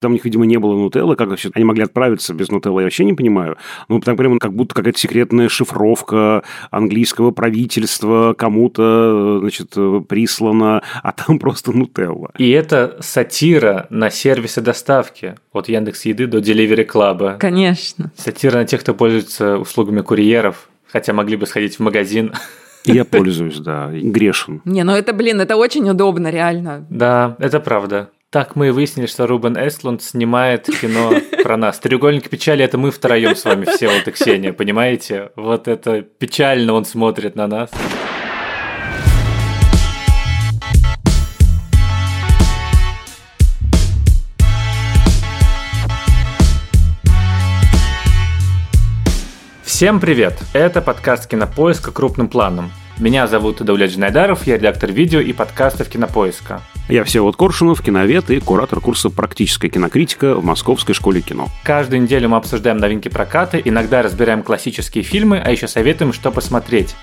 Там у них, видимо, не было нутеллы. Как вообще они могли отправиться без нутеллы, я вообще не понимаю. Ну, там прямо как будто какая-то секретная шифровка английского правительства кому-то, значит, прислана, а там просто нутелла. И это сатира на сервисы доставки от Яндекс Еды до Delivery Club. Конечно. Сатира на тех, кто пользуется услугами курьеров, хотя могли бы сходить в магазин. Я пользуюсь, да, грешен. Не, ну это, блин, это очень удобно, реально. Да, это правда. Так мы и выяснили, что Рубен Эстлунд снимает кино про нас. «Треугольник печали» — это мы втроем с вами, все вот и Ксения, понимаете? Вот это печально он смотрит на нас. Всем привет! Это подкаст «Кинопоиска. Крупным планом». Меня зовут Давлет Джинайдаров, я редактор видео и подкастов «Кинопоиска». Я Всеволод Коршунов, киновед и куратор курса «Практическая кинокритика» в Московской школе кино. Каждую неделю мы обсуждаем новинки проката, иногда разбираем классические фильмы, а еще советуем, что посмотреть.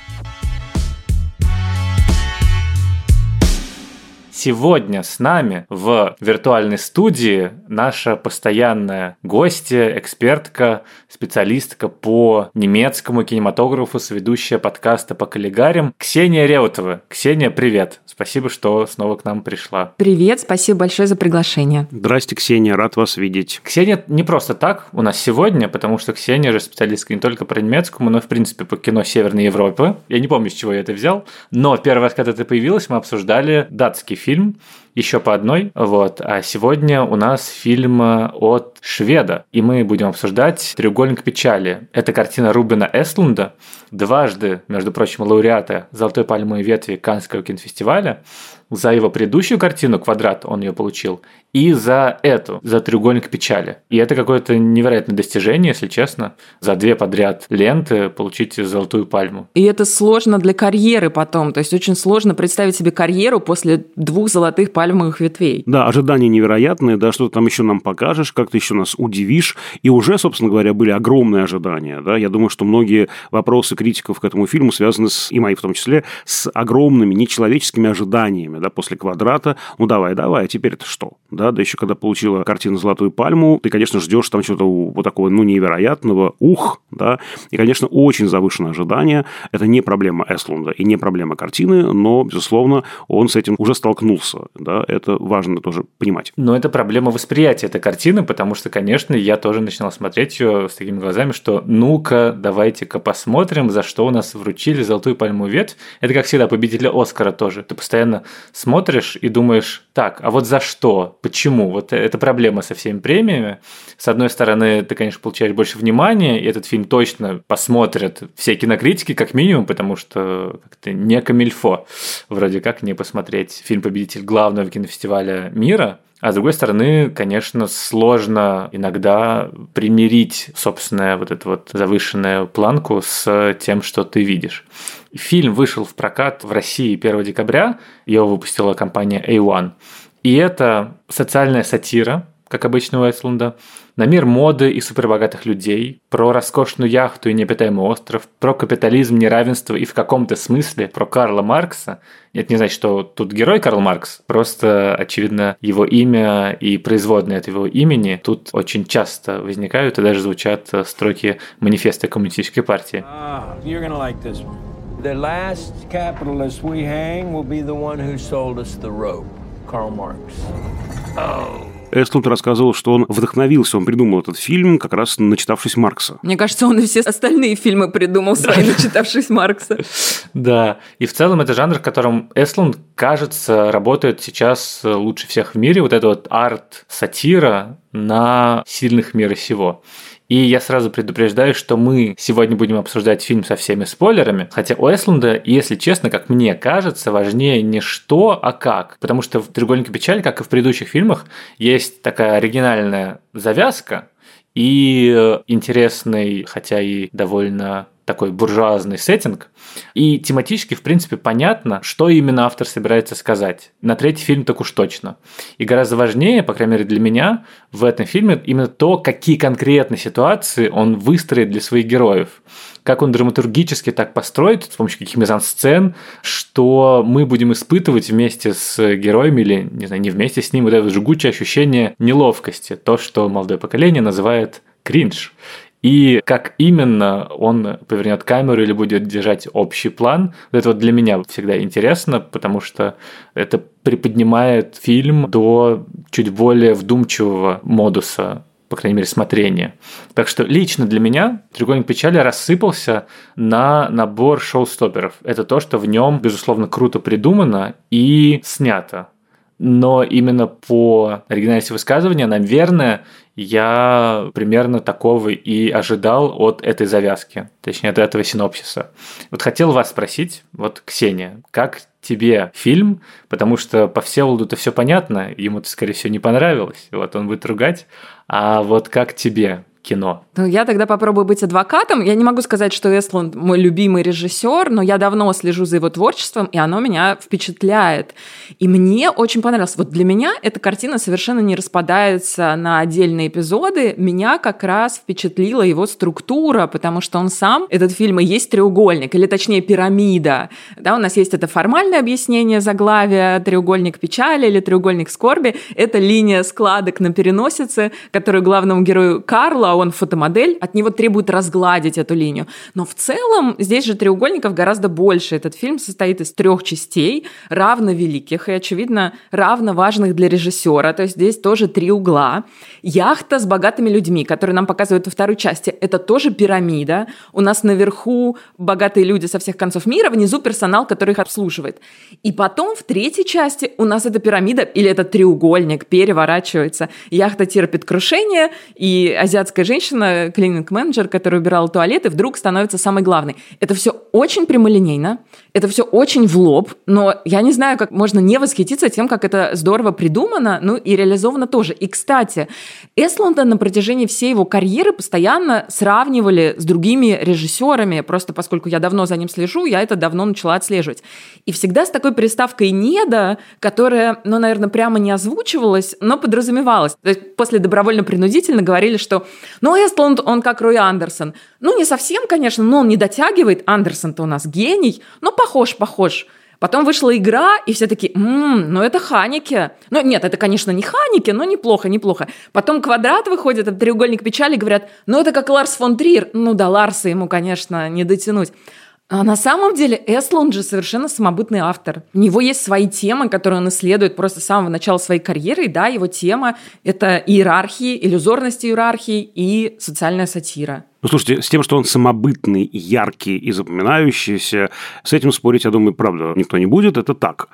Сегодня с нами в виртуальной студии наша постоянная гостья, экспертка, специалистка по немецкому кинематографу, сведущая подкаста по коллегарям Ксения Реутова. Ксения, привет! Спасибо, что снова к нам пришла. Привет, спасибо большое за приглашение. Здрасте, Ксения, рад вас видеть. Ксения не просто так у нас сегодня, потому что Ксения же специалистка не только по немецкому, но, в принципе, по кино Северной Европы. Я не помню, с чего я это взял, но первый раз, когда ты появилась, мы обсуждали датский фильм фильм еще по одной. Вот. А сегодня у нас фильм от шведа, и мы будем обсуждать «Треугольник печали». Это картина Рубена Эстлунда, дважды, между прочим, лауреата «Золотой пальмовой ветви» Каннского кинофестиваля за его предыдущую картину «Квадрат» он ее получил, и за эту, за «Треугольник печали». И это какое-то невероятное достижение, если честно, за две подряд ленты получить золотую пальму. И это сложно для карьеры потом, то есть очень сложно представить себе карьеру после двух золотых пальмовых ветвей. Да, ожидания невероятные, да, что ты там еще нам покажешь, как ты еще нас удивишь, и уже, собственно говоря, были огромные ожидания, да, я думаю, что многие вопросы критиков к этому фильму связаны с, и мои в том числе, с огромными нечеловеческими ожиданиями, да, после квадрата, ну давай, давай, а теперь это что? Да, да еще когда получила картину «Золотую пальму», ты, конечно, ждешь там чего-то вот такого, ну, невероятного, ух, да, и, конечно, очень завышенное ожидание. Это не проблема Эслунда и не проблема картины, но, безусловно, он с этим уже столкнулся, да, это важно тоже понимать. Но это проблема восприятия этой картины, потому что, конечно, я тоже начинал смотреть ее с такими глазами, что ну-ка, давайте-ка посмотрим, за что у нас вручили «Золотую пальму ветвь». Это, как всегда, победителя Оскара тоже. Ты постоянно смотришь и думаешь, так, а вот за что? Почему? Вот это проблема со всеми премиями. С одной стороны, ты, конечно, получаешь больше внимания, и этот фильм точно посмотрят все кинокритики, как минимум, потому что как-то не камильфо вроде как не посмотреть фильм-победитель главного кинофестиваля мира. А с другой стороны, конечно, сложно иногда примирить собственную вот эту вот завышенную планку с тем, что ты видишь. Фильм вышел в прокат в России 1 декабря, его выпустила компания A1. И это социальная сатира, как обычно у Эслунда, на мир моды и супербогатых людей, про роскошную яхту и необитаемый остров, про капитализм, неравенство и в каком-то смысле про Карла Маркса. Это не значит, что тут герой Карл Маркс, просто, очевидно, его имя и производные от его имени тут очень часто возникают и даже звучат строки манифеста Коммунистической партии. Ah, The last capitalist we hang will be the one who sold us the rope, Karl Marx. Oh. Эстлунд рассказывал, что он вдохновился, он придумал этот фильм, как раз начитавшись Маркса. Мне кажется, он и все остальные фильмы придумал свои, начитавшись Маркса. Да, и в целом это жанр, в котором Эстлунд, кажется, работает сейчас лучше всех в мире. Вот это вот арт-сатира на сильных мира сего. И я сразу предупреждаю, что мы сегодня будем обсуждать фильм со всеми спойлерами, хотя у Эслунда, если честно, как мне кажется, важнее не что, а как. Потому что в «Треугольнике печали», как и в предыдущих фильмах, есть такая оригинальная завязка и интересный, хотя и довольно такой буржуазный сеттинг. И тематически, в принципе, понятно, что именно автор собирается сказать. На третий фильм так уж точно. И гораздо важнее, по крайней мере для меня, в этом фильме именно то, какие конкретные ситуации он выстроит для своих героев как он драматургически так построит с помощью каких мизансцен, что мы будем испытывать вместе с героями или, не знаю, не вместе с ним, вот это жгучее ощущение неловкости, то, что молодое поколение называет кринж. И как именно он повернет камеру или будет держать общий план, это вот для меня всегда интересно, потому что это приподнимает фильм до чуть более вдумчивого модуса по крайней мере, смотрения. Так что лично для меня «Треугольник печали» рассыпался на набор шоу-стоперов. Это то, что в нем, безусловно, круто придумано и снято. Но именно по оригинальности высказывания, наверное, я примерно такого и ожидал от этой завязки, точнее, от этого синопсиса. Вот хотел вас спросить, вот, Ксения, как тебе фильм, потому что по Всеволоду-то все понятно, ему-то, скорее всего, не понравилось, вот он будет ругать, а вот как тебе? Кино. Ну, я тогда попробую быть адвокатом. Я не могу сказать, что Эсланд мой любимый режиссер, но я давно слежу за его творчеством, и оно меня впечатляет. И мне очень понравилось. Вот для меня эта картина совершенно не распадается на отдельные эпизоды. Меня как раз впечатлила его структура, потому что он сам, этот фильм и есть треугольник, или точнее пирамида. Да, у нас есть это формальное объяснение заглавия треугольник печали или треугольник скорби. Это линия складок на переносице, которую главному герою Карла он фотомодель, от него требует разгладить эту линию. Но в целом здесь же треугольников гораздо больше. Этот фильм состоит из трех частей, равно великих и, очевидно, равно важных для режиссера. То есть здесь тоже три угла. Яхта с богатыми людьми, которую нам показывают во второй части, это тоже пирамида. У нас наверху богатые люди со всех концов мира, внизу персонал, который их обслуживает. И потом в третьей части у нас эта пирамида или этот треугольник переворачивается. Яхта терпит крушение, и азиатская женщина, клининг-менеджер, которая убирала туалеты, вдруг становится самой главной. Это все очень прямолинейно, это все очень в лоб, но я не знаю, как можно не восхититься тем, как это здорово придумано, ну и реализовано тоже. И, кстати, Эслонда на протяжении всей его карьеры постоянно сравнивали с другими режиссерами, просто поскольку я давно за ним слежу, я это давно начала отслеживать. И всегда с такой приставкой «неда», которая, ну, наверное, прямо не озвучивалась, но подразумевалась. То есть после добровольно-принудительно говорили, что ну, Эстланд, он как Рой Андерсон. Ну, не совсем, конечно, но он не дотягивает. Андерсон-то у нас гений. Но похож, похож. Потом вышла игра, и все такие, ммм, ну это Ханики. Ну нет, это, конечно, не Ханики, но неплохо, неплохо. Потом квадрат выходит, это треугольник печали, говорят, ну это как Ларс фон Трир. Ну да, Ларса ему, конечно, не дотянуть. А на самом деле Эслон же совершенно самобытный автор. У него есть свои темы, которые он исследует просто с самого начала своей карьеры. И да, его тема – это иерархии, иллюзорность иерархии и социальная сатира. Ну, слушайте, с тем, что он самобытный, яркий и запоминающийся, с этим спорить, я думаю, правда, никто не будет. Это так.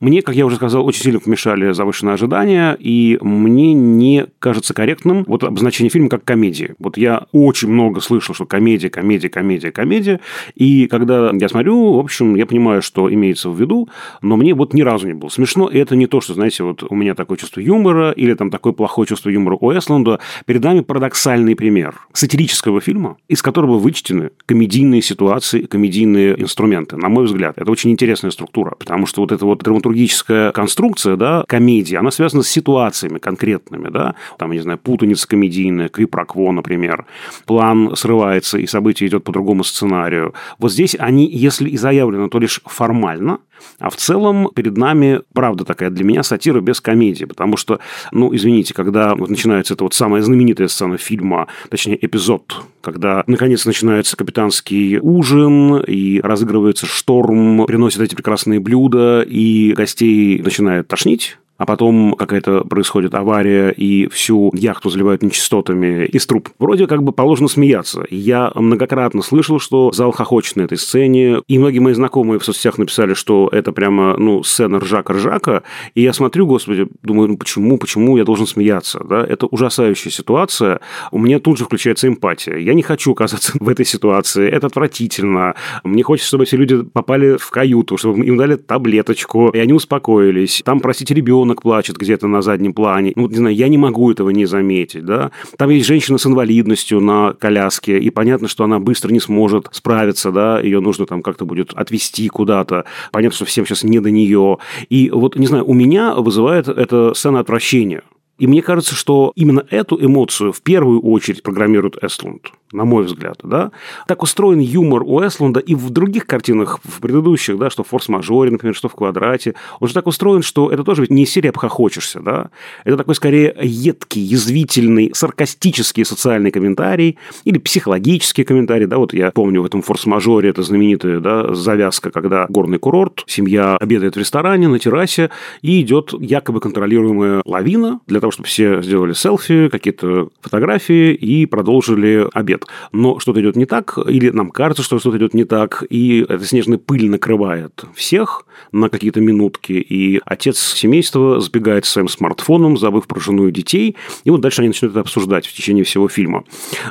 Мне, как я уже сказал, очень сильно помешали завышенные ожидания, и мне не кажется корректным вот обозначение фильма как комедии. Вот я очень много слышал, что комедия, комедия, комедия, комедия, и когда я смотрю, в общем, я понимаю, что имеется в виду, но мне вот ни разу не было смешно, и это не то, что, знаете, вот у меня такое чувство юмора или там такое плохое чувство юмора у Эсланда. Перед нами парадоксальный пример сатирического фильма, из которого вычтены комедийные ситуации, комедийные инструменты. На мой взгляд, это очень интересная структура, потому что вот эта вот драматургическая конструкция, да, комедии, она связана с ситуациями конкретными, да, там, я не знаю, путаница комедийная, квипрокво, например, план срывается, и событие идет по другому сценарию. Вот здесь они, если и заявлены, то лишь формально, а в целом перед нами, правда такая для меня, сатира без комедии, потому что, ну, извините, когда вот начинается эта вот самая знаменитая сцена фильма, точнее, эпизод, когда, наконец, начинается капитанский ужин, и разыгрывается шторм, приносят эти прекрасные блюда, и гостей начинает тошнить, а потом какая-то происходит авария, и всю яхту заливают нечистотами из труб. Вроде как бы положено смеяться. Я многократно слышал, что зал хохочет на этой сцене, и многие мои знакомые в соцсетях написали, что это прямо, ну, сцена ржака-ржака, и я смотрю, господи, думаю, ну почему, почему я должен смеяться, да? Это ужасающая ситуация, у меня тут же включается эмпатия. Я не хочу оказаться в этой ситуации, это отвратительно. Мне хочется, чтобы эти люди попали в каюту, чтобы им дали таблеточку, и они успокоились. Там, простите, ребенок ребенок плачет где-то на заднем плане. Ну, не знаю, я не могу этого не заметить, да. Там есть женщина с инвалидностью на коляске, и понятно, что она быстро не сможет справиться, да, ее нужно там как-то будет отвезти куда-то. Понятно, что всем сейчас не до нее. И вот, не знаю, у меня вызывает эта сцена отвращения. И мне кажется, что именно эту эмоцию в первую очередь программирует Эстлунд на мой взгляд, да. Так устроен юмор у Эслунда и в других картинах, в предыдущих, да, что в «Форс-мажоре», например, что в «Квадрате». Он же так устроен, что это тоже ведь не серия «Обхохочешься», да. Это такой, скорее, едкий, язвительный, саркастический социальный комментарий или психологический комментарий, да. Вот я помню в этом «Форс-мажоре» это знаменитая, да, завязка, когда горный курорт, семья обедает в ресторане на террасе, и идет якобы контролируемая лавина для того, чтобы все сделали селфи, какие-то фотографии и продолжили обед нет. Но что-то идет не так, или нам кажется, что что-то идет не так, и эта снежная пыль накрывает всех на какие-то минутки, и отец семейства сбегает своим смартфоном, забыв про жену и детей, и вот дальше они начинают это обсуждать в течение всего фильма.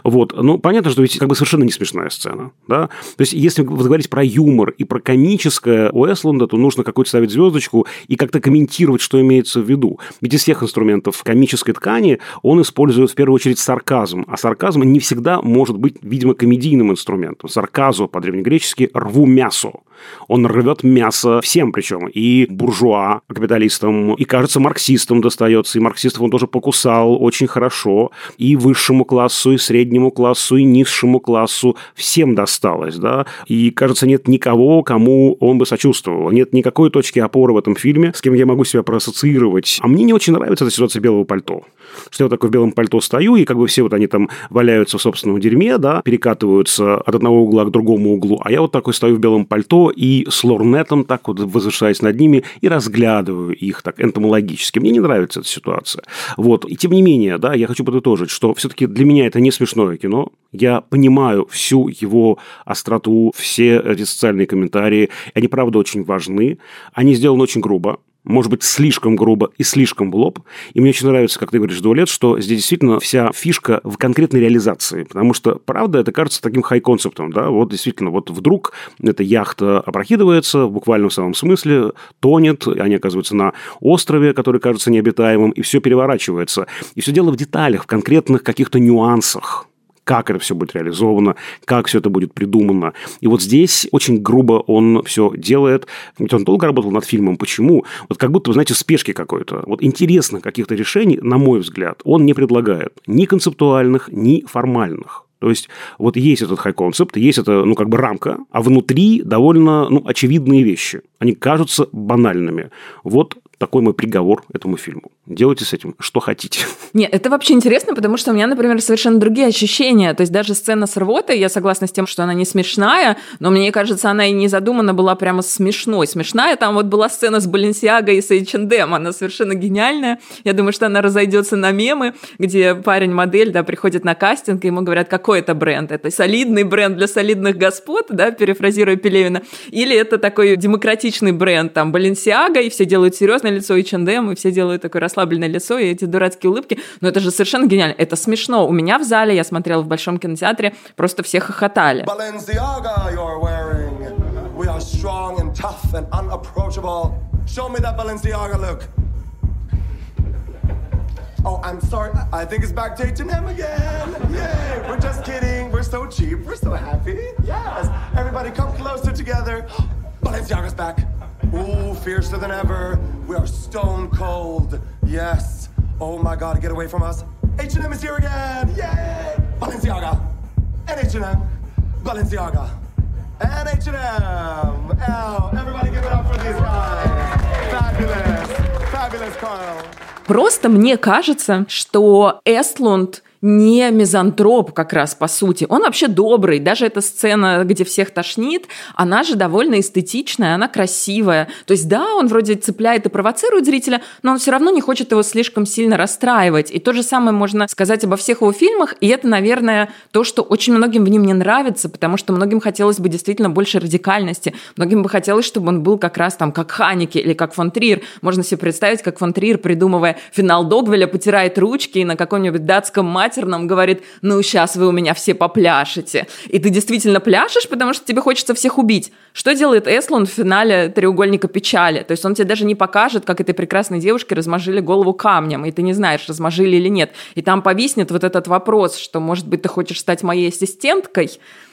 Вот. Ну, понятно, что ведь как бы совершенно не смешная сцена, да? То есть, если вы говорить про юмор и про комическое у Эслунда, то нужно какую-то ставить звездочку и как-то комментировать, что имеется в виду. Ведь из всех инструментов комической ткани он использует в первую очередь сарказм, а сарказм не всегда может может быть, видимо, комедийным инструментом. Сарказу по-древнегречески «рву мясо». Он рвет мясо всем причем, и буржуа, капиталистам, и, кажется, марксистам достается, и марксистов он тоже покусал очень хорошо, и высшему классу, и среднему классу, и низшему классу, всем досталось, да, и, кажется, нет никого, кому он бы сочувствовал, нет никакой точки опоры в этом фильме, с кем я могу себя проассоциировать. А мне не очень нравится эта ситуация белого пальто. Что я вот такой в белом пальто стою, и как бы все вот они там валяются в собственном дерьме, да, перекатываются от одного угла к другому углу, а я вот такой стою в белом пальто и с лорнетом так вот возвышаясь над ними и разглядываю их так энтомологически. Мне не нравится эта ситуация. Вот. И тем не менее, да, я хочу подытожить, что все-таки для меня это не смешное кино. Я понимаю всю его остроту, все эти социальные комментарии. Они, правда, очень важны. Они сделаны очень грубо может быть, слишком грубо и слишком в лоб. И мне очень нравится, как ты говоришь, Дуалет, что здесь действительно вся фишка в конкретной реализации. Потому что, правда, это кажется таким хай-концептом. Да? Вот действительно, вот вдруг эта яхта опрокидывается, в буквальном самом смысле, тонет, они оказываются на острове, который кажется необитаемым, и все переворачивается. И все дело в деталях, в конкретных каких-то нюансах как это все будет реализовано, как все это будет придумано. И вот здесь очень грубо он все делает. Ведь он долго работал над фильмом. Почему? Вот как будто, вы знаете, в спешке какой-то. Вот интересно каких-то решений, на мой взгляд, он не предлагает. Ни концептуальных, ни формальных. То есть, вот есть этот хай-концепт, есть это, ну, как бы рамка, а внутри довольно, ну, очевидные вещи. Они кажутся банальными. Вот такой мой приговор этому фильму. Делайте с этим что хотите. Нет, это вообще интересно, потому что у меня, например, совершенно другие ощущения. То есть даже сцена с рвотой, я согласна с тем, что она не смешная, но мне кажется, она и не задумана была прямо смешной. Смешная там вот была сцена с Баленсиаго и с H&M, она совершенно гениальная. Я думаю, что она разойдется на мемы, где парень-модель, да, приходит на кастинг, и ему говорят, какой это бренд? Это солидный бренд для солидных господ, да, перефразируя Пелевина, или это такой демократичный бренд, там, Баленсиаго, и все делают серьезно, лицо H&M, и все делают такое расслабленное лицо и эти дурацкие улыбки. Но это же совершенно гениально. Это смешно. У меня в зале, я смотрела в Большом кинотеатре, просто все хохотали. Oh, I'm sorry. I think it's back to H&M again. Yay! We're just kidding. We're so cheap. We're so happy. Yes. Everybody come closer together. Balenciaga's back. Ooh, fiercer than ever. We are stone cold. Yes. Oh my God, get away from us. H&M is here again. Yay! Balenciaga. And H&M. Balenciaga. And H&M. Oh, everybody give it up for these guys. Fabulous. Fabulous, Carl. Просто мне кажется, что Эстлунд не мизантроп как раз по сути. Он вообще добрый. Даже эта сцена, где всех тошнит, она же довольно эстетичная, она красивая. То есть да, он вроде цепляет и провоцирует зрителя, но он все равно не хочет его слишком сильно расстраивать. И то же самое можно сказать обо всех его фильмах. И это, наверное, то, что очень многим в нем не нравится, потому что многим хотелось бы действительно больше радикальности. Многим бы хотелось, чтобы он был как раз там как Ханеке или как фон Трир. Можно себе представить, как фон Трир, придумывая финал Догвеля, потирает ручки и на каком-нибудь датском матче матерном говорит, ну, сейчас вы у меня все попляшете. И ты действительно пляшешь, потому что тебе хочется всех убить. Что делает Эслун в финале «Треугольника печали»? То есть он тебе даже не покажет, как этой прекрасной девушке размажили голову камнем, и ты не знаешь, размажили или нет. И там повиснет вот этот вопрос, что, может быть, ты хочешь стать моей ассистенткой,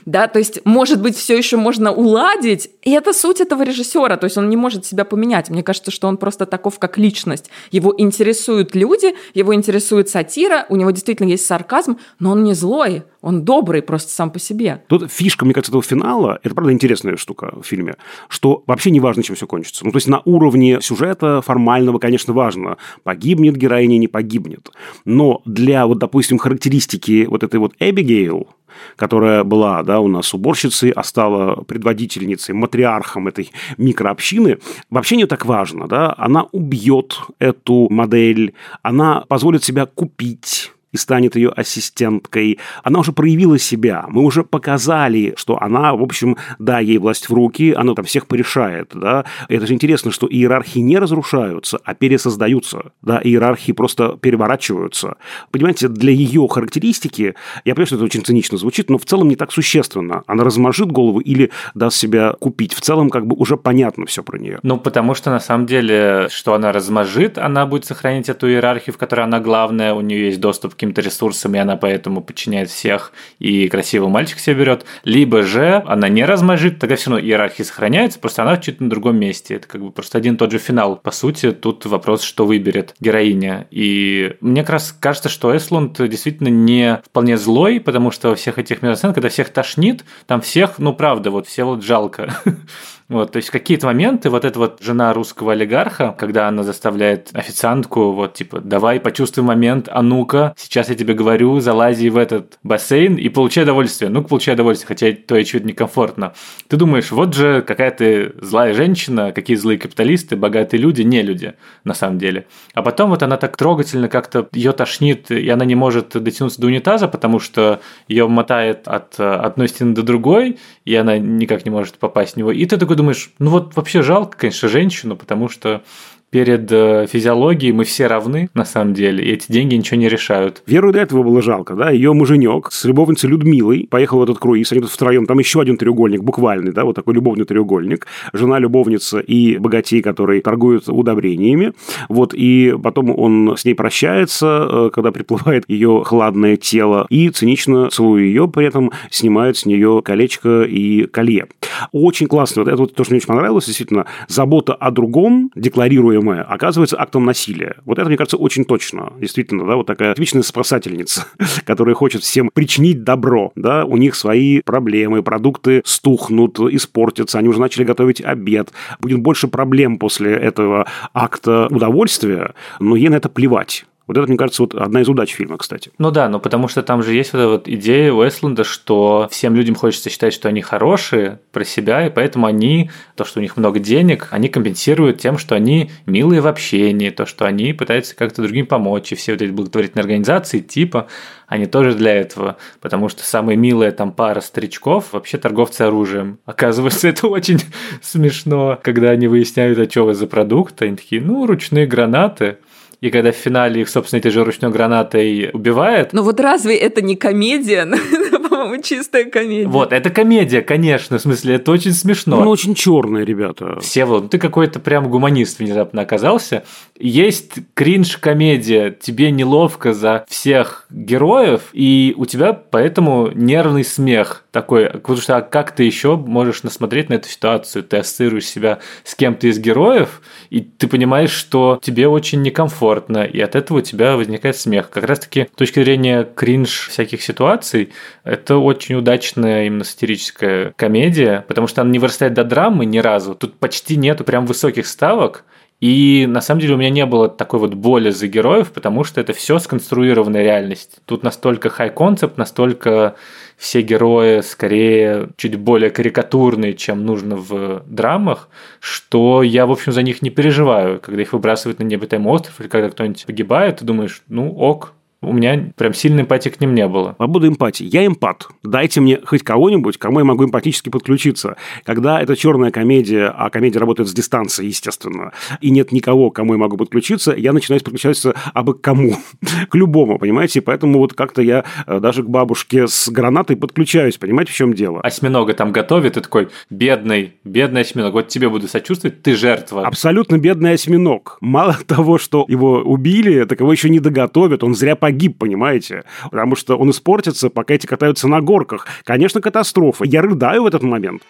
да, то есть, может быть, все еще можно уладить, и это суть этого режиссера, то есть он не может себя поменять. Мне кажется, что он просто таков как личность. Его интересуют люди, его интересует сатира, у него действительно есть сарказм, но он не злой, он добрый просто сам по себе. Тут фишка, мне кажется, этого финала, это правда интересная штука в фильме, что вообще не важно, чем все кончится. Ну, то есть на уровне сюжета формального, конечно, важно, погибнет героиня, не погибнет. Но для, вот, допустим, характеристики вот этой вот Эбигейл, которая была да, у нас уборщицей, а стала предводительницей, матриархом этой микрообщины, вообще не так важно. Да? Она убьет эту модель, она позволит себя купить и станет ее ассистенткой. Она уже проявила себя. Мы уже показали, что она, в общем, да, ей власть в руки, она там всех порешает, да. Это же интересно, что иерархии не разрушаются, а пересоздаются, да, иерархии просто переворачиваются. Понимаете, для ее характеристики, я понимаю, что это очень цинично звучит, но в целом не так существенно. Она размажит голову или даст себя купить. В целом, как бы уже понятно все про нее. Ну, потому что на самом деле, что она размажит, она будет сохранить эту иерархию, в которой она главная, у нее есть доступ каким-то ресурсам, и она поэтому подчиняет всех, и красивый мальчик себе берет. Либо же она не размажит, тогда все равно иерархия сохраняется, просто она чуть на другом месте. Это как бы просто один и тот же финал. По сути, тут вопрос, что выберет героиня. И мне как раз кажется, что Эслунд действительно не вполне злой, потому что во всех этих миросценах, когда всех тошнит, там всех, ну правда, вот все вот жалко. Вот, то есть какие-то моменты, вот эта вот жена русского олигарха, когда она заставляет официантку, вот типа, давай почувствуй момент, а ну-ка, сейчас я тебе говорю, залази в этот бассейн и получай удовольствие. Ну-ка, получай удовольствие, хотя то очевидно некомфортно. Ты думаешь, вот же какая ты злая женщина, какие злые капиталисты, богатые люди, не люди, на самом деле. А потом вот она так трогательно как-то ее тошнит, и она не может дотянуться до унитаза, потому что ее мотает от одной стены до другой, и она никак не может попасть в него. И ты такой думаешь, ну вот вообще жалко, конечно, женщину, потому что перед э, физиологией мы все равны, на самом деле, и эти деньги ничего не решают. Веру до этого было жалко, да, ее муженек с любовницей Людмилой поехал в этот круиз, они тут втроем, там еще один треугольник, буквальный, да, вот такой любовный треугольник, жена, любовница и богатей, которые торгуют удобрениями, вот, и потом он с ней прощается, э, когда приплывает ее хладное тело, и цинично целуя ее, при этом снимает с нее колечко и колье. Очень классно, вот это вот то, что мне очень понравилось, действительно, забота о другом, декларируя требуемое оказывается актом насилия. Вот это, мне кажется, очень точно. Действительно, да, вот такая типичная спасательница, которая хочет всем причинить добро, да, у них свои проблемы, продукты стухнут, испортятся, они уже начали готовить обед, будет больше проблем после этого акта удовольствия, но ей на это плевать. Вот это, мне кажется, вот одна из удач фильма, кстати. Ну да, но потому что там же есть вот эта вот идея Уэстланда, что всем людям хочется считать, что они хорошие про себя, и поэтому они, то, что у них много денег, они компенсируют тем, что они милые в общении, то, что они пытаются как-то другим помочь, и все вот эти благотворительные организации типа, они тоже для этого, потому что самая милая там пара старичков вообще торговцы оружием. Оказывается, это очень смешно, когда они выясняют, а что вы за продукт, они такие, ну, ручные гранаты, и когда в финале их, собственно, этой же ручной гранатой убивает. Ну вот разве это не комедия? по-моему, чистая комедия. Вот, это комедия, конечно, в смысле, это очень смешно. Ну, очень черные ребята. Все вот, ты какой-то прям гуманист внезапно оказался. Есть кринж-комедия, тебе неловко за всех героев, и у тебя поэтому нервный смех такой, потому что а как ты еще можешь насмотреть на эту ситуацию? Ты ассоциируешь себя с кем-то из героев, и ты понимаешь, что тебе очень некомфортно, и от этого у тебя возникает смех. Как раз-таки с точки зрения кринж всяких ситуаций, это очень удачная именно сатирическая комедия, потому что она не вырастает до драмы ни разу. Тут почти нету прям высоких ставок, и на самом деле у меня не было такой вот боли за героев, потому что это все сконструированная реальность. Тут настолько хай концепт, настолько все герои скорее чуть более карикатурные, чем нужно в драмах, что я, в общем, за них не переживаю. Когда их выбрасывают на необитаемый остров или когда кто-нибудь погибает, ты думаешь, ну ок, у меня прям сильной эмпатии к ним не было. По поводу эмпатии. Я эмпат. Дайте мне хоть кого-нибудь, кому я могу эмпатически подключиться. Когда это черная комедия, а комедия работает с дистанции, естественно, и нет никого, кому я могу подключиться, я начинаю подключаться абы к кому. к любому, понимаете? Поэтому вот как-то я э, даже к бабушке с гранатой подключаюсь, понимаете, в чем дело? Осьминога там готовит, и такой, бедный, бедный осьминог, вот тебе буду сочувствовать, ты жертва. Абсолютно бедный осьминог. Мало того, что его убили, так его еще не доготовят, он зря погиб, понимаете? Потому что он испортится, пока эти катаются на горках. Конечно, катастрофа. Я рыдаю в этот момент.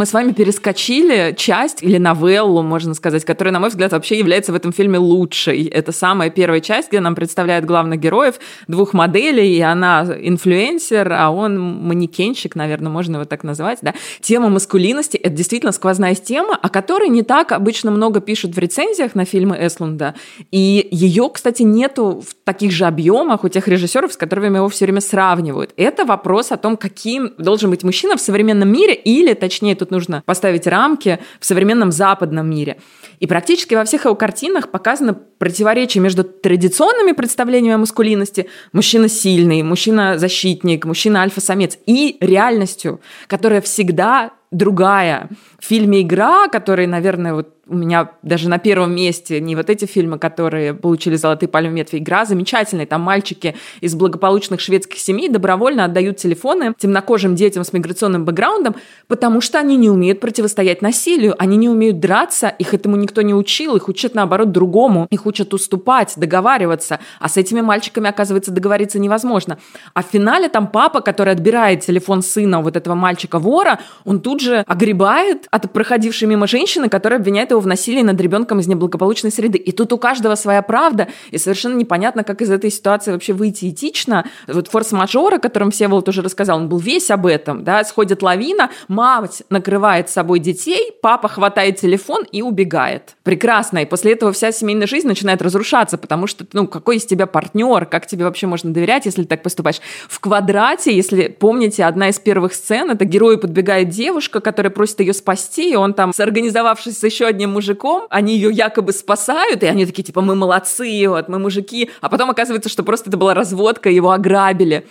Мы с вами перескочили часть или новеллу, можно сказать, которая, на мой взгляд, вообще является в этом фильме лучшей. Это самая первая часть, где нам представляют главных героев, двух моделей, и она инфлюенсер, а он манекенщик, наверное, можно его так назвать. Да? Тема маскулинности – это действительно сквозная тема, о которой не так обычно много пишут в рецензиях на фильмы Эслунда. И ее, кстати, нету в таких же объемах у тех режиссеров, с которыми его все время сравнивают. Это вопрос о том, каким должен быть мужчина в современном мире, или, точнее, тут нужно поставить рамки в современном западном мире. И практически во всех его картинах показано противоречие между традиционными представлениями о маскулинности мужчина сильный, мужчина защитник, мужчина альфа-самец и реальностью, которая всегда другая. В фильме «Игра», который, наверное, вот у меня даже на первом месте не вот эти фильмы, которые получили «Золотые пальмы ветви». «Игра» замечательная. Там мальчики из благополучных шведских семей добровольно отдают телефоны темнокожим детям с миграционным бэкграундом, потому что они не умеют противостоять насилию, они не умеют драться, их этому никто не учил, их учат, наоборот, другому, их учат уступать, договариваться, а с этими мальчиками, оказывается, договориться невозможно. А в финале там папа, который отбирает телефон сына вот этого мальчика-вора, он тут же огребает от проходившей мимо женщины, которая обвиняет его в насилии над ребенком из неблагополучной среды. И тут у каждого своя правда, и совершенно непонятно, как из этой ситуации вообще выйти этично. Вот форс-мажор, о котором Всеволод уже рассказал, он был весь об этом, да, сходит лавина, мать накрывает собой детей, папа хватает телефон и убегает. Прекрасно. И после этого вся семейная жизнь начинает разрушаться, потому что, ну, какой из тебя партнер, как тебе вообще можно доверять, если ты так поступаешь. В квадрате, если помните, одна из первых сцен, это герою подбегает девушка, которая просит ее спасти, и он там, соорганизовавшись с еще одним мужиком, они ее якобы спасают, и они такие, типа, мы молодцы, вот, мы мужики, а потом оказывается, что просто это была разводка, его ограбили.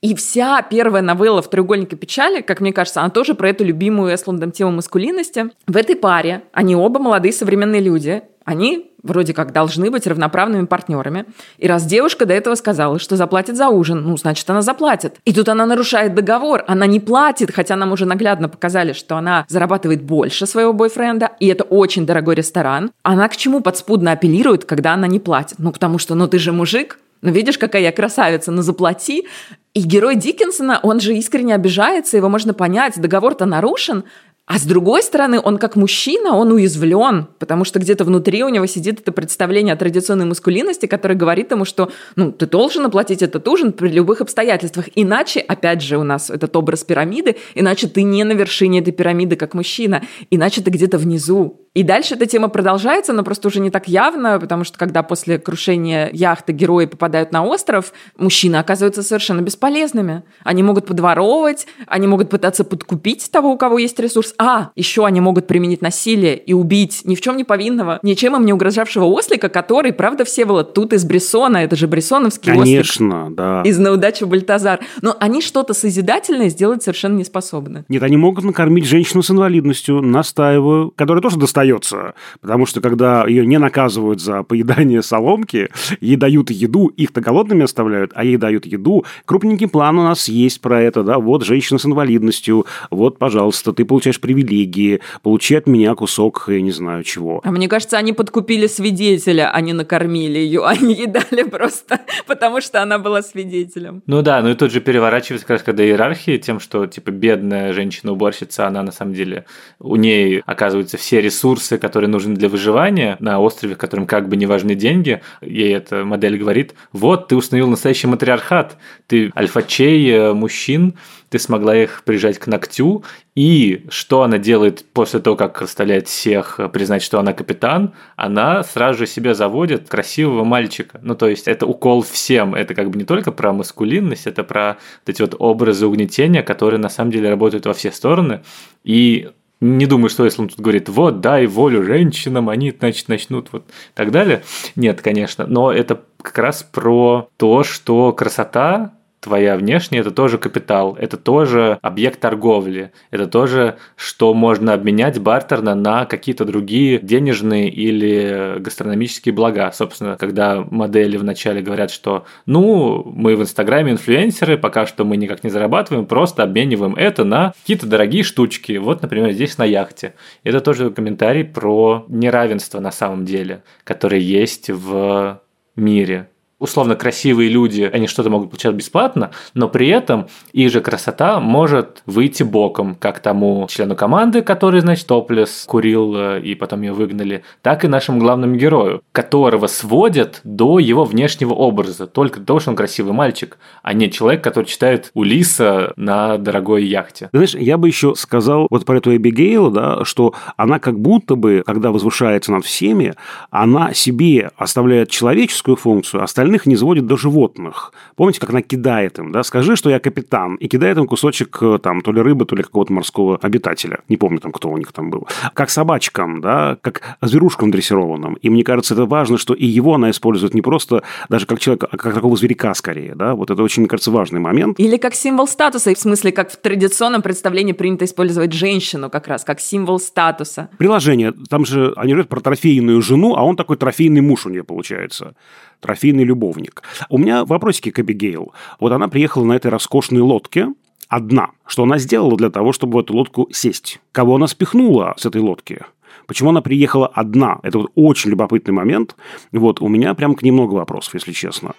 И вся первая новелла в «Треугольнике печали», как мне кажется, она тоже про эту любимую Эслундом тему маскулинности. В этой паре они оба молодые современные люди, они вроде как должны быть равноправными партнерами. И раз девушка до этого сказала, что заплатит за ужин, ну, значит, она заплатит. И тут она нарушает договор, она не платит, хотя нам уже наглядно показали, что она зарабатывает больше своего бойфренда, и это очень дорогой ресторан. Она к чему подспудно апеллирует, когда она не платит? Ну, потому что, ну, ты же мужик, ну, видишь, какая я красавица, ну заплати. И герой Диккенсона, он же искренне обижается, его можно понять, договор-то нарушен, а с другой стороны, он как мужчина, он уязвлен, потому что где-то внутри у него сидит это представление о традиционной мускулинности, которое говорит ему, что ну, ты должен оплатить этот ужин при любых обстоятельствах. Иначе, опять же, у нас этот образ пирамиды, иначе ты не на вершине этой пирамиды как мужчина, иначе ты где-то внизу. И дальше эта тема продолжается, но просто уже не так явно, потому что когда после крушения яхты герои попадают на остров, мужчины оказываются совершенно бесполезными. Они могут подворовывать, они могут пытаться подкупить того, у кого есть А, еще они могут применить насилие и убить ни в чем не повинного, ничем им не угрожавшего ослика, который, правда, все было тут из Брессона, это же брессоновский Конечно, ослик. да. Из «На удачу Бальтазар». Но они что-то созидательное сделать совершенно не способны. Нет, они могут накормить женщину с инвалидностью, настаиваю, которая тоже достает остается. Потому что когда ее не наказывают за поедание соломки, ей дают еду, их-то голодными оставляют, а ей дают еду. Крупненький план у нас есть про это, да, вот женщина с инвалидностью, вот, пожалуйста, ты получаешь привилегии, получи от меня кусок, я не знаю чего. А мне кажется, они подкупили свидетеля, они накормили ее, они ей дали просто, потому что она была свидетелем. Ну да, ну и тут же переворачивается как раз когда иерархия тем, что типа бедная женщина-уборщица, она на самом деле, у ней оказываются все ресурсы, которые нужны для выживания на острове, которым как бы не важны деньги, ей эта модель говорит, вот, ты установил настоящий матриархат, ты альфачей э, мужчин, ты смогла их прижать к ногтю, и что она делает после того, как расстреляет всех, э, признать, что она капитан, она сразу же себе заводит красивого мальчика. Ну, то есть, это укол всем. Это как бы не только про маскулинность, это про вот эти вот образы угнетения, которые на самом деле работают во все стороны. И Не думаю, что если он тут говорит, вот, дай волю женщинам, они, значит, начнут вот так далее. Нет, конечно, но это как раз про то, что красота твоя внешняя, это тоже капитал, это тоже объект торговли, это тоже, что можно обменять бартерно на какие-то другие денежные или гастрономические блага. Собственно, когда модели вначале говорят, что ну, мы в Инстаграме инфлюенсеры, пока что мы никак не зарабатываем, просто обмениваем это на какие-то дорогие штучки. Вот, например, здесь на яхте. Это тоже комментарий про неравенство на самом деле, которое есть в мире условно красивые люди, они что-то могут получать бесплатно, но при этом их же красота может выйти боком, как тому члену команды, который, значит, топлес курил э, и потом ее выгнали, так и нашему главному герою, которого сводят до его внешнего образа, только до того, что он красивый мальчик, а не человек, который читает Улиса на дорогой яхте. Знаешь, я бы еще сказал вот про эту Эбигейл, да, что она как будто бы, когда возвышается над всеми, она себе оставляет человеческую функцию, остальные остальных не сводит до животных. Помните, как она кидает им, да? Скажи, что я капитан, и кидает им кусочек э, там то ли рыбы, то ли какого-то морского обитателя. Не помню там, кто у них там был. Как собачкам, да, как зверушкам дрессированным. И мне кажется, это важно, что и его она использует не просто даже как человека, а как такого зверька скорее, да? Вот это очень, мне кажется, важный момент. Или как символ статуса, в смысле, как в традиционном представлении принято использовать женщину как раз, как символ статуса. Приложение. Там же они говорят про трофейную жену, а он такой трофейный муж у нее получается трофейный любовник. У меня вопросики к Эбигейл. Вот она приехала на этой роскошной лодке, одна. Что она сделала для того, чтобы в эту лодку сесть? Кого она спихнула с этой лодки? Почему она приехала одна? Это вот очень любопытный момент. Вот у меня прям к ней вопросов, если честно.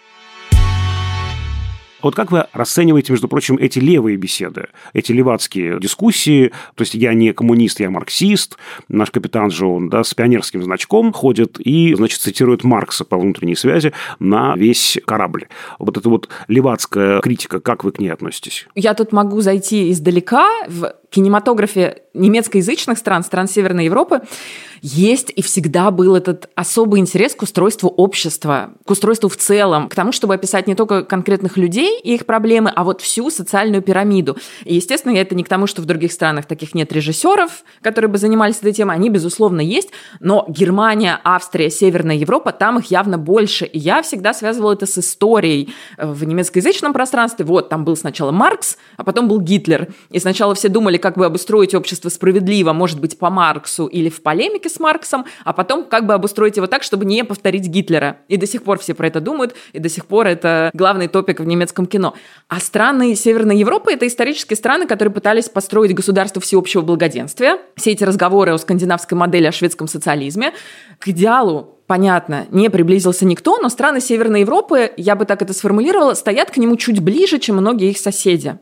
Вот как вы расцениваете, между прочим, эти левые беседы, эти левацкие дискуссии? То есть я не коммунист, я марксист. Наш капитан же, он да, с пионерским значком ходит и, значит, цитирует Маркса по внутренней связи на весь корабль. Вот эта вот левацкая критика, как вы к ней относитесь? Я тут могу зайти издалека в кинематографе немецкоязычных стран, стран Северной Европы, есть и всегда был этот особый интерес к устройству общества, к устройству в целом, к тому, чтобы описать не только конкретных людей и их проблемы, а вот всю социальную пирамиду. И, естественно, это не к тому, что в других странах таких нет режиссеров, которые бы занимались этой темой, они, безусловно, есть, но Германия, Австрия, Северная Европа, там их явно больше. И я всегда связывала это с историей в немецкоязычном пространстве. Вот, там был сначала Маркс, а потом был Гитлер. И сначала все думали, как бы обустроить общество справедливо, может быть, по Марксу или в полемике с Марксом, а потом как бы обустроить его так, чтобы не повторить Гитлера. И до сих пор все про это думают, и до сих пор это главный топик в немецком кино. А страны Северной Европы – это исторические страны, которые пытались построить государство всеобщего благоденствия. Все эти разговоры о скандинавской модели, о шведском социализме к идеалу понятно, не приблизился никто, но страны Северной Европы, я бы так это сформулировала, стоят к нему чуть ближе, чем многие их соседи.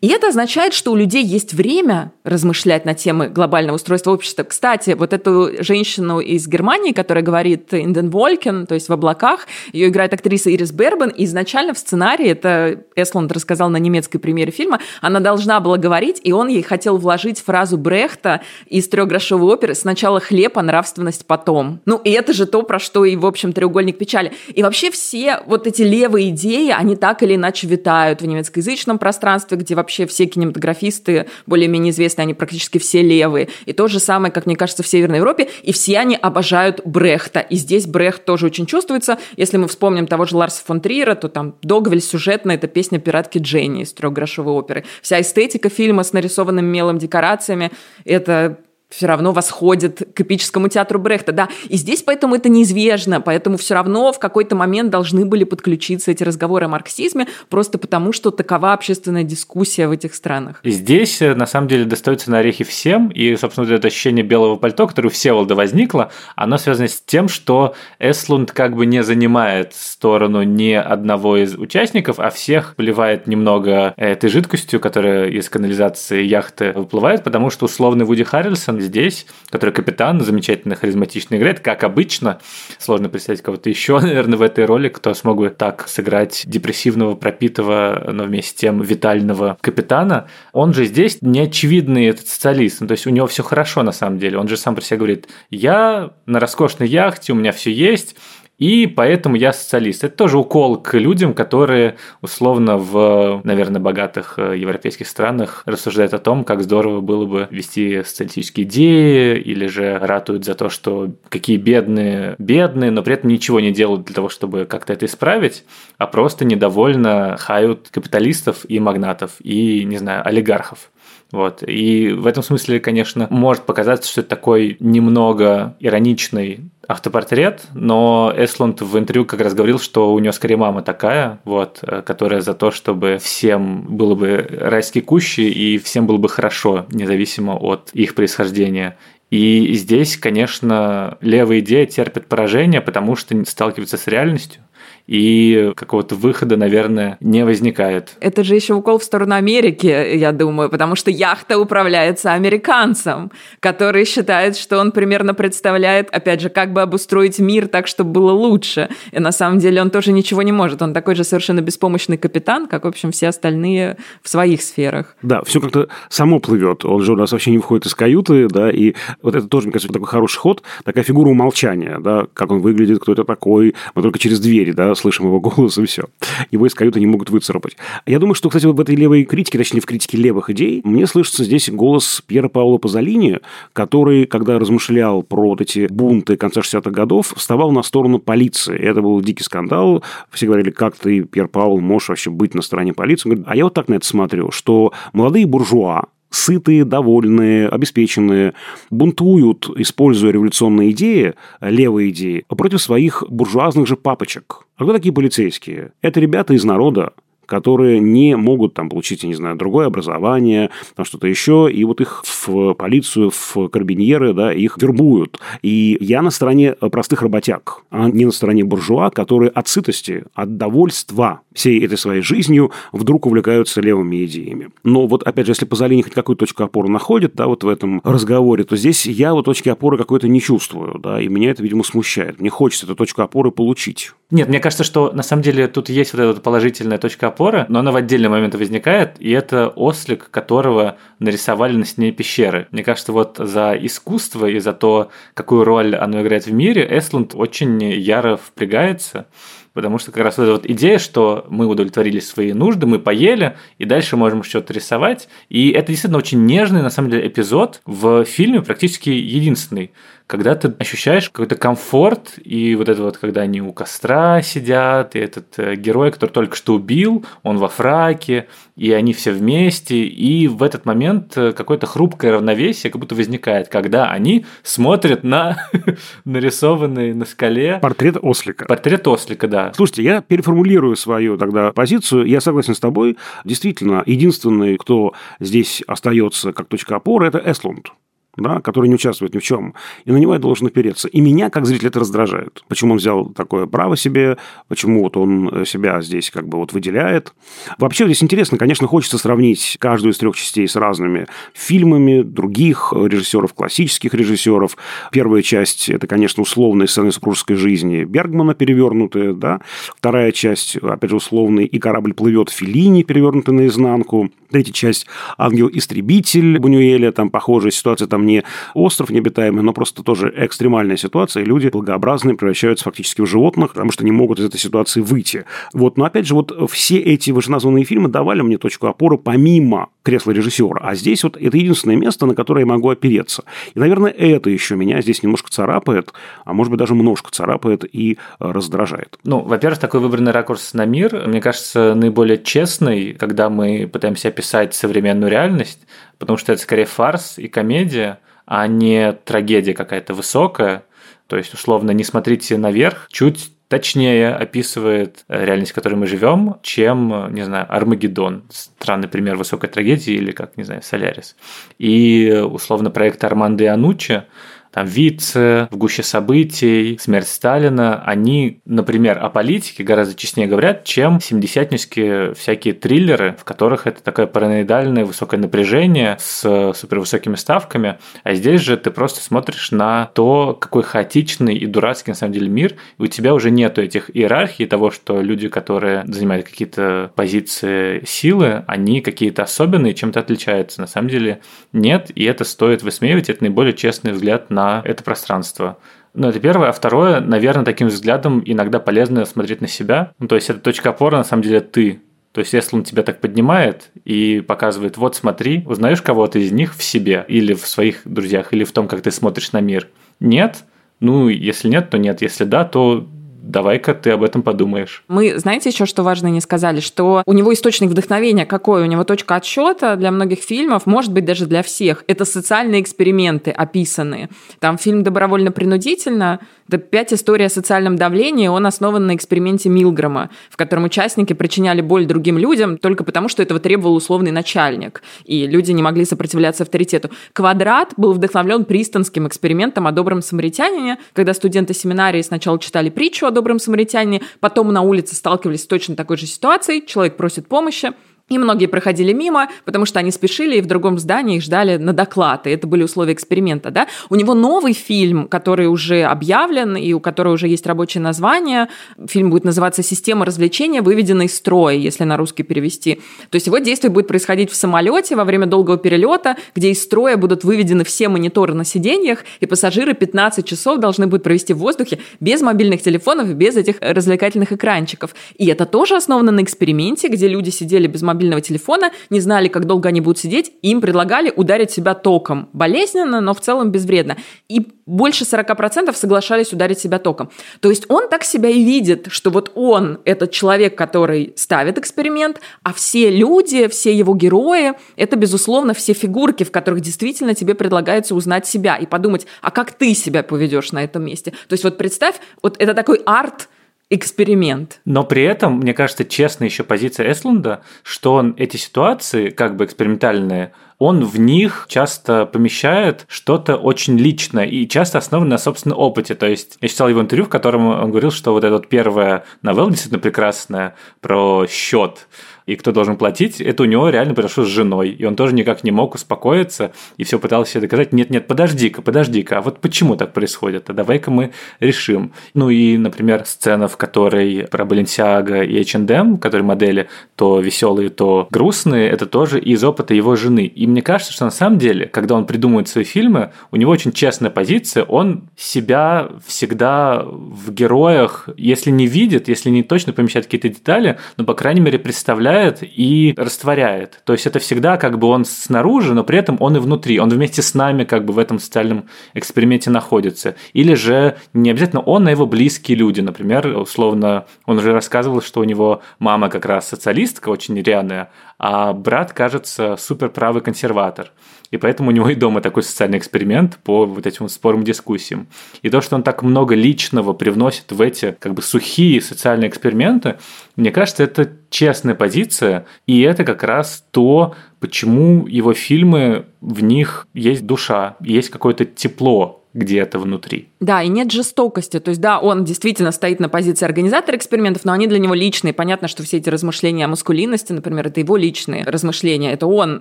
И это означает, что у людей есть время размышлять на темы глобального устройства общества. Кстати, вот эту женщину из Германии, которая говорит Инден Волкен, то есть в облаках, ее играет актриса Ирис Бербен, и изначально в сценарии, это Эсланд рассказал на немецкой премьере фильма, она должна была говорить, и он ей хотел вложить фразу Брехта из трехгрошовой оперы «Сначала хлеб, а нравственность потом». Ну, и это же то, про что и, в общем, треугольник печали. И вообще все вот эти левые идеи, они так или иначе витают в немецкоязычном пространстве, где вообще все кинематографисты более-менее известные, они практически все левые. И то же самое, как мне кажется, в Северной Европе. И все они обожают Брехта. И здесь Брехт тоже очень чувствуется. Если мы вспомним того же Ларса фон Триера, то там Догвель сюжетно это песня пиратки Дженни из трехгрошовой оперы. Вся эстетика фильма с нарисованным мелом декорациями – это все равно восходит к эпическому театру Брехта, да. И здесь поэтому это неизбежно, поэтому все равно в какой-то момент должны были подключиться эти разговоры о марксизме, просто потому что такова общественная дискуссия в этих странах. Здесь, э, на самом деле, достается на орехи всем, и, собственно, это ощущение белого пальто, которое у Всеволода возникло, оно связано с тем, что Эслунд как бы не занимает сторону ни одного из участников, а всех поливает немного этой жидкостью, которая из канализации яхты выплывает, потому что условный Вуди Харрельсон здесь, который капитан, замечательно харизматично играет, как обычно. Сложно представить кого-то еще, наверное, в этой роли, кто смог бы так сыграть депрессивного, пропитого, но вместе с тем витального капитана. Он же здесь неочевидный этот социалист, ну, то есть у него все хорошо на самом деле. Он же сам про себя говорит, я на роскошной яхте, у меня все есть, и поэтому я социалист. Это тоже укол к людям, которые условно в, наверное, богатых э, европейских странах рассуждают о том, как здорово было бы вести социалистические идеи, или же ратуют за то, что какие бедные, бедные, но при этом ничего не делают для того, чтобы как-то это исправить, а просто недовольно хают капиталистов и магнатов, и, не знаю, олигархов. Вот. И в этом смысле, конечно, может показаться, что это такой немного ироничный автопортрет, но Эслунд в интервью как раз говорил, что у него скорее мама такая, вот, э, которая за то, чтобы всем было бы райские кущи и всем было бы хорошо, независимо от их происхождения. И здесь, конечно, левая идея терпит поражение, потому что сталкивается с реальностью и какого-то выхода, наверное, не возникает. Это же еще укол в сторону Америки, я думаю, потому что яхта управляется американцем, который считает, что он примерно представляет, опять же, как бы обустроить мир так, чтобы было лучше. И на самом деле он тоже ничего не может. Он такой же совершенно беспомощный капитан, как, в общем, все остальные в своих сферах. Да, все как-то само плывет. Он же у нас вообще не выходит из каюты, да, и вот это тоже, мне кажется, такой хороший ход, такая фигура умолчания, да, как он выглядит, кто это такой, мы только через двери, да, слышим его голос, и все. Его из каюты не могут выцарапать. Я думаю, что, кстати, в этой левой критике, точнее, в критике левых идей, мне слышится здесь голос Пьера Паула Пазолини, который, когда размышлял про вот эти бунты конца 60-х годов, вставал на сторону полиции. Это был дикий скандал. Все говорили, как ты, Пьер Паул, можешь вообще быть на стороне полиции? Он говорит, а я вот так на это смотрю, что молодые буржуа, сытые, довольные, обеспеченные, бунтуют, используя революционные идеи, левые идеи, против своих буржуазных же папочек. А кто такие полицейские? Это ребята из народа, которые не могут там получить, я не знаю, другое образование, там что-то еще, и вот их в полицию, в карбиньеры, да, их вербуют. И я на стороне простых работяг, а не на стороне буржуа, которые от сытости, от довольства всей этой своей жизнью вдруг увлекаются левыми идеями. Но вот, опять же, если Пазолини хоть какую-то точку опоры находит, да, вот в этом разговоре, то здесь я вот точки опоры какой-то не чувствую, да, и меня это, видимо, смущает. Мне хочется эту точку опоры получить. Нет, мне кажется, что на самом деле тут есть вот эта положительная точка опоры, но она в отдельный момент возникает, и это ослик, которого нарисовали на стене пещеры. Мне кажется, вот за искусство и за то, какую роль оно играет в мире, Эслунд очень яро впрягается. Потому что как раз вот эта вот идея, что мы удовлетворили свои нужды, мы поели, и дальше можем что-то рисовать. И это действительно очень нежный, на самом деле, эпизод в фильме, практически единственный когда ты ощущаешь какой-то комфорт, и вот это вот, когда они у костра сидят, и этот э, герой, который только что убил, он во фраке, и они все вместе, и в этот момент э, какое-то хрупкое равновесие как будто возникает, когда они смотрят на нарисованный на скале... Портрет ослика. Портрет ослика, да. Слушайте, я переформулирую свою тогда позицию. Я согласен с тобой. Действительно, единственный, кто здесь остается как точка опоры, это Эслунд да, который не участвует ни в чем, и на него я должен опереться. И меня, как зритель, это раздражает. Почему он взял такое право себе, почему вот он себя здесь как бы вот выделяет. Вообще здесь интересно, конечно, хочется сравнить каждую из трех частей с разными фильмами других режиссеров, классических режиссеров. Первая часть – это, конечно, условные сцены супружеской жизни Бергмана, перевернутые, да. Вторая часть, опять же, условный «И корабль плывет» Филини, перевернутый наизнанку. Третья часть «Ангел-истребитель» Бунюэля, там похожая ситуация, там не остров необитаемый, но просто тоже экстремальная ситуация, и люди благообразные превращаются фактически в животных, потому что не могут из этой ситуации выйти. Вот, но опять же, вот все эти вышеназванные фильмы давали мне точку опоры помимо кресла режиссера, а здесь вот это единственное место, на которое я могу опереться. И, наверное, это еще меня здесь немножко царапает, а может быть даже немножко царапает и раздражает. Ну, во-первых, такой выбранный ракурс на мир, мне кажется, наиболее честный, когда мы пытаемся описать современную реальность, потому что это скорее фарс и комедия, а не трагедия какая-то высокая. То есть, условно, не смотрите наверх, чуть точнее описывает реальность, в которой мы живем, чем, не знаю, Армагеддон. Странный пример высокой трагедии или, как, не знаю, Солярис. И, условно, проект Армандо и Ануччи там Вице, в гуще событий, смерть Сталина, они, например, о политике гораздо честнее говорят, чем семидесятнические всякие триллеры, в которых это такое параноидальное высокое напряжение с супервысокими ставками, а здесь же ты просто смотришь на то, какой хаотичный и дурацкий на самом деле мир, и у тебя уже нету этих иерархий того, что люди, которые занимают какие-то позиции силы, они какие-то особенные, чем-то отличаются. На самом деле нет, и это стоит высмеивать, это наиболее честный взгляд на на это пространство. Ну, это первое. А второе, наверное, таким взглядом иногда полезно смотреть на себя. Ну, то есть, это точка опоры, на самом деле, ты. То есть, если он тебя так поднимает и показывает, вот смотри, узнаешь кого-то из них в себе или в своих друзьях, или в том, как ты смотришь на мир. Нет? Ну, если нет, то нет. Если да, то давай-ка ты об этом подумаешь. Мы, знаете, еще что важно не сказали, что у него источник вдохновения какой, у него точка отсчета для многих фильмов, может быть, даже для всех. Это социальные эксперименты описанные. Там фильм «Добровольно-принудительно», это пять историй о социальном давлении, он основан на эксперименте Милгрома, в котором участники причиняли боль другим людям только потому, что этого требовал условный начальник, и люди не могли сопротивляться авторитету. «Квадрат» был вдохновлен пристонским экспериментом о добром самаритянине, когда студенты семинарии сначала читали притчу о добром самаритянине, потом на улице сталкивались с точно такой же ситуацией, человек просит помощи, и многие проходили мимо, потому что они спешили и в другом здании их ждали на доклад. И это были условия эксперимента. Да? У него новый фильм, который уже объявлен и у которого уже есть рабочее название. Фильм будет называться «Система развлечения, выведена из строя», если на русский перевести. То есть его действие будет происходить в самолете во время долгого перелета, где из строя будут выведены все мониторы на сиденьях, и пассажиры 15 часов должны будут провести в воздухе без мобильных телефонов, без этих развлекательных экранчиков. И это тоже основано на эксперименте, где люди сидели без мобильных мобильного телефона, не знали, как долго они будут сидеть, и им предлагали ударить себя током. Болезненно, но в целом безвредно. И больше 40% соглашались ударить себя током. То есть он так себя и видит, что вот он этот человек, который ставит эксперимент, а все люди, все его герои, это, безусловно, все фигурки, в которых действительно тебе предлагается узнать себя и подумать, а как ты себя поведешь на этом месте. То есть вот представь, вот это такой арт – эксперимент. Но при этом, мне кажется, честная еще позиция Эслунда, что он эти ситуации, как бы экспериментальные, он в них часто помещает что-то очень личное и часто основано на собственном опыте. То есть я читал его интервью, в котором он говорил, что вот эта вот первая новелла действительно прекрасная про счет, и кто должен платить, это у него реально произошло с женой. И он тоже никак не мог успокоиться и все пытался себе доказать. Нет, нет, подожди-ка, подожди-ка, а вот почему так происходит? А давай-ка мы решим. Ну и, например, сцена, в которой про Balenciaga и H&M, которые модели то веселые, то грустные, это тоже из опыта его жены. И мне кажется, что на самом деле, когда он придумывает свои фильмы, у него очень честная позиция, он себя всегда в героях, если не видит, если не точно помещает какие-то детали, но, по крайней мере, представляет поглощает и растворяет. То есть это всегда как бы он снаружи, но при этом он и внутри. Он вместе с нами как бы в этом социальном эксперименте находится. Или же не обязательно он, а его близкие люди. Например, условно, он уже рассказывал, что у него мама как раз социалистка, очень рьяная, а брат, кажется, супер правый консерватор. И поэтому у него и дома такой социальный эксперимент по вот этим спорам, дискуссиям. И то, что он так много личного привносит в эти как бы сухие социальные эксперименты, мне кажется, это честная позиция, и это как раз то, почему его фильмы, в них есть душа, есть какое-то тепло, где-то внутри. Да, и нет жестокости. То есть, да, он действительно стоит на позиции организатора экспериментов, но они для него личные. Понятно, что все эти размышления о маскулинности, например, это его личные размышления. Это он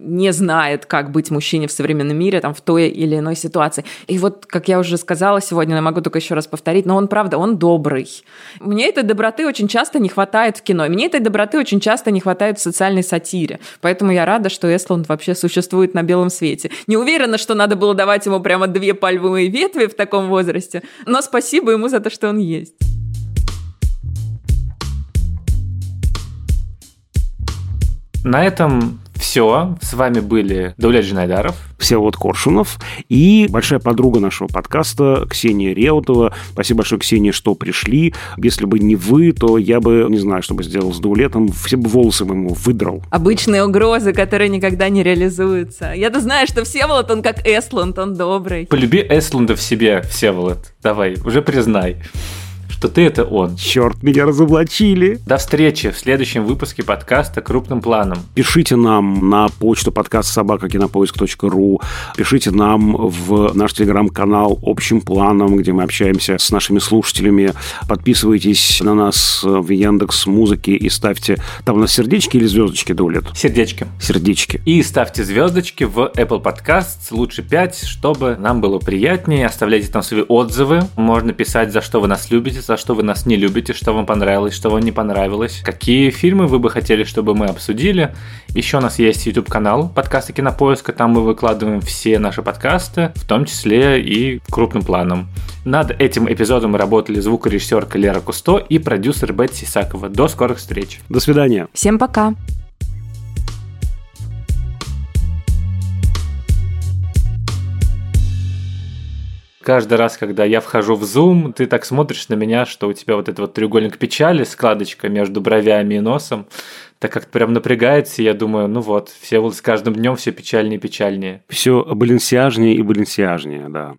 не знает, как быть мужчине в современном мире, там, в той или иной ситуации. И вот, как я уже сказала сегодня, я могу только еще раз повторить, но он, правда, он добрый. Мне этой доброты очень часто не хватает в кино. Мне этой доброты очень часто не хватает в социальной сатире. Поэтому я рада, что Эсланд вообще существует на белом свете. Не уверена, что надо было давать ему прямо две пальмовые ветви в таком возрасте. Но спасибо ему за то, что он есть. На этом все. С вами были Давлет Джинайдаров. Всеволод Коршунов и большая подруга нашего подкаста Ксения Реутова. Спасибо большое, Ксения, что пришли. Если бы не вы, то я бы, не знаю, что бы сделал с Даулетом. Все бы волосы бы ему выдрал. Обычные угрозы, которые никогда не реализуются. Я-то знаю, что Всеволод, он как Эсланд, он добрый. Полюби Эсланда в себе, Всеволод. Давай, уже признай что ты это он. Черт, меня разоблачили. До встречи в следующем выпуске подкаста «Крупным планом». Пишите нам на почту подкаст собакакинопоиск.ру. Пишите нам в наш телеграм-канал «Общим планом», где мы общаемся с нашими слушателями. Подписывайтесь на нас в Яндекс Музыке и ставьте... Там у нас сердечки или звездочки, Дулет? Сердечки. Сердечки. И ставьте звездочки в Apple Podcasts, лучше 5, чтобы нам было приятнее. Оставляйте там свои отзывы. Можно писать, за что вы нас любите, любите, за что вы нас не любите, что вам понравилось, что вам не понравилось, какие фильмы вы бы хотели, чтобы мы обсудили. Еще у нас есть YouTube-канал подкасты Кинопоиска, там мы выкладываем все наши подкасты, в том числе и крупным планом. Над этим эпизодом работали звукорежиссерка Лера Кусто и продюсер Бетси Сакова. До скорых встреч. До свидания. Всем пока. Каждый раз, когда я вхожу в Zoom, ты так смотришь на меня, что у тебя вот этот вот треугольник печали, складочка между бровями и носом, так как прям напрягается, и я думаю, ну вот, все вот с каждым днем все печальнее и печальнее. Все баленсиажнее и баленсиажнее, да.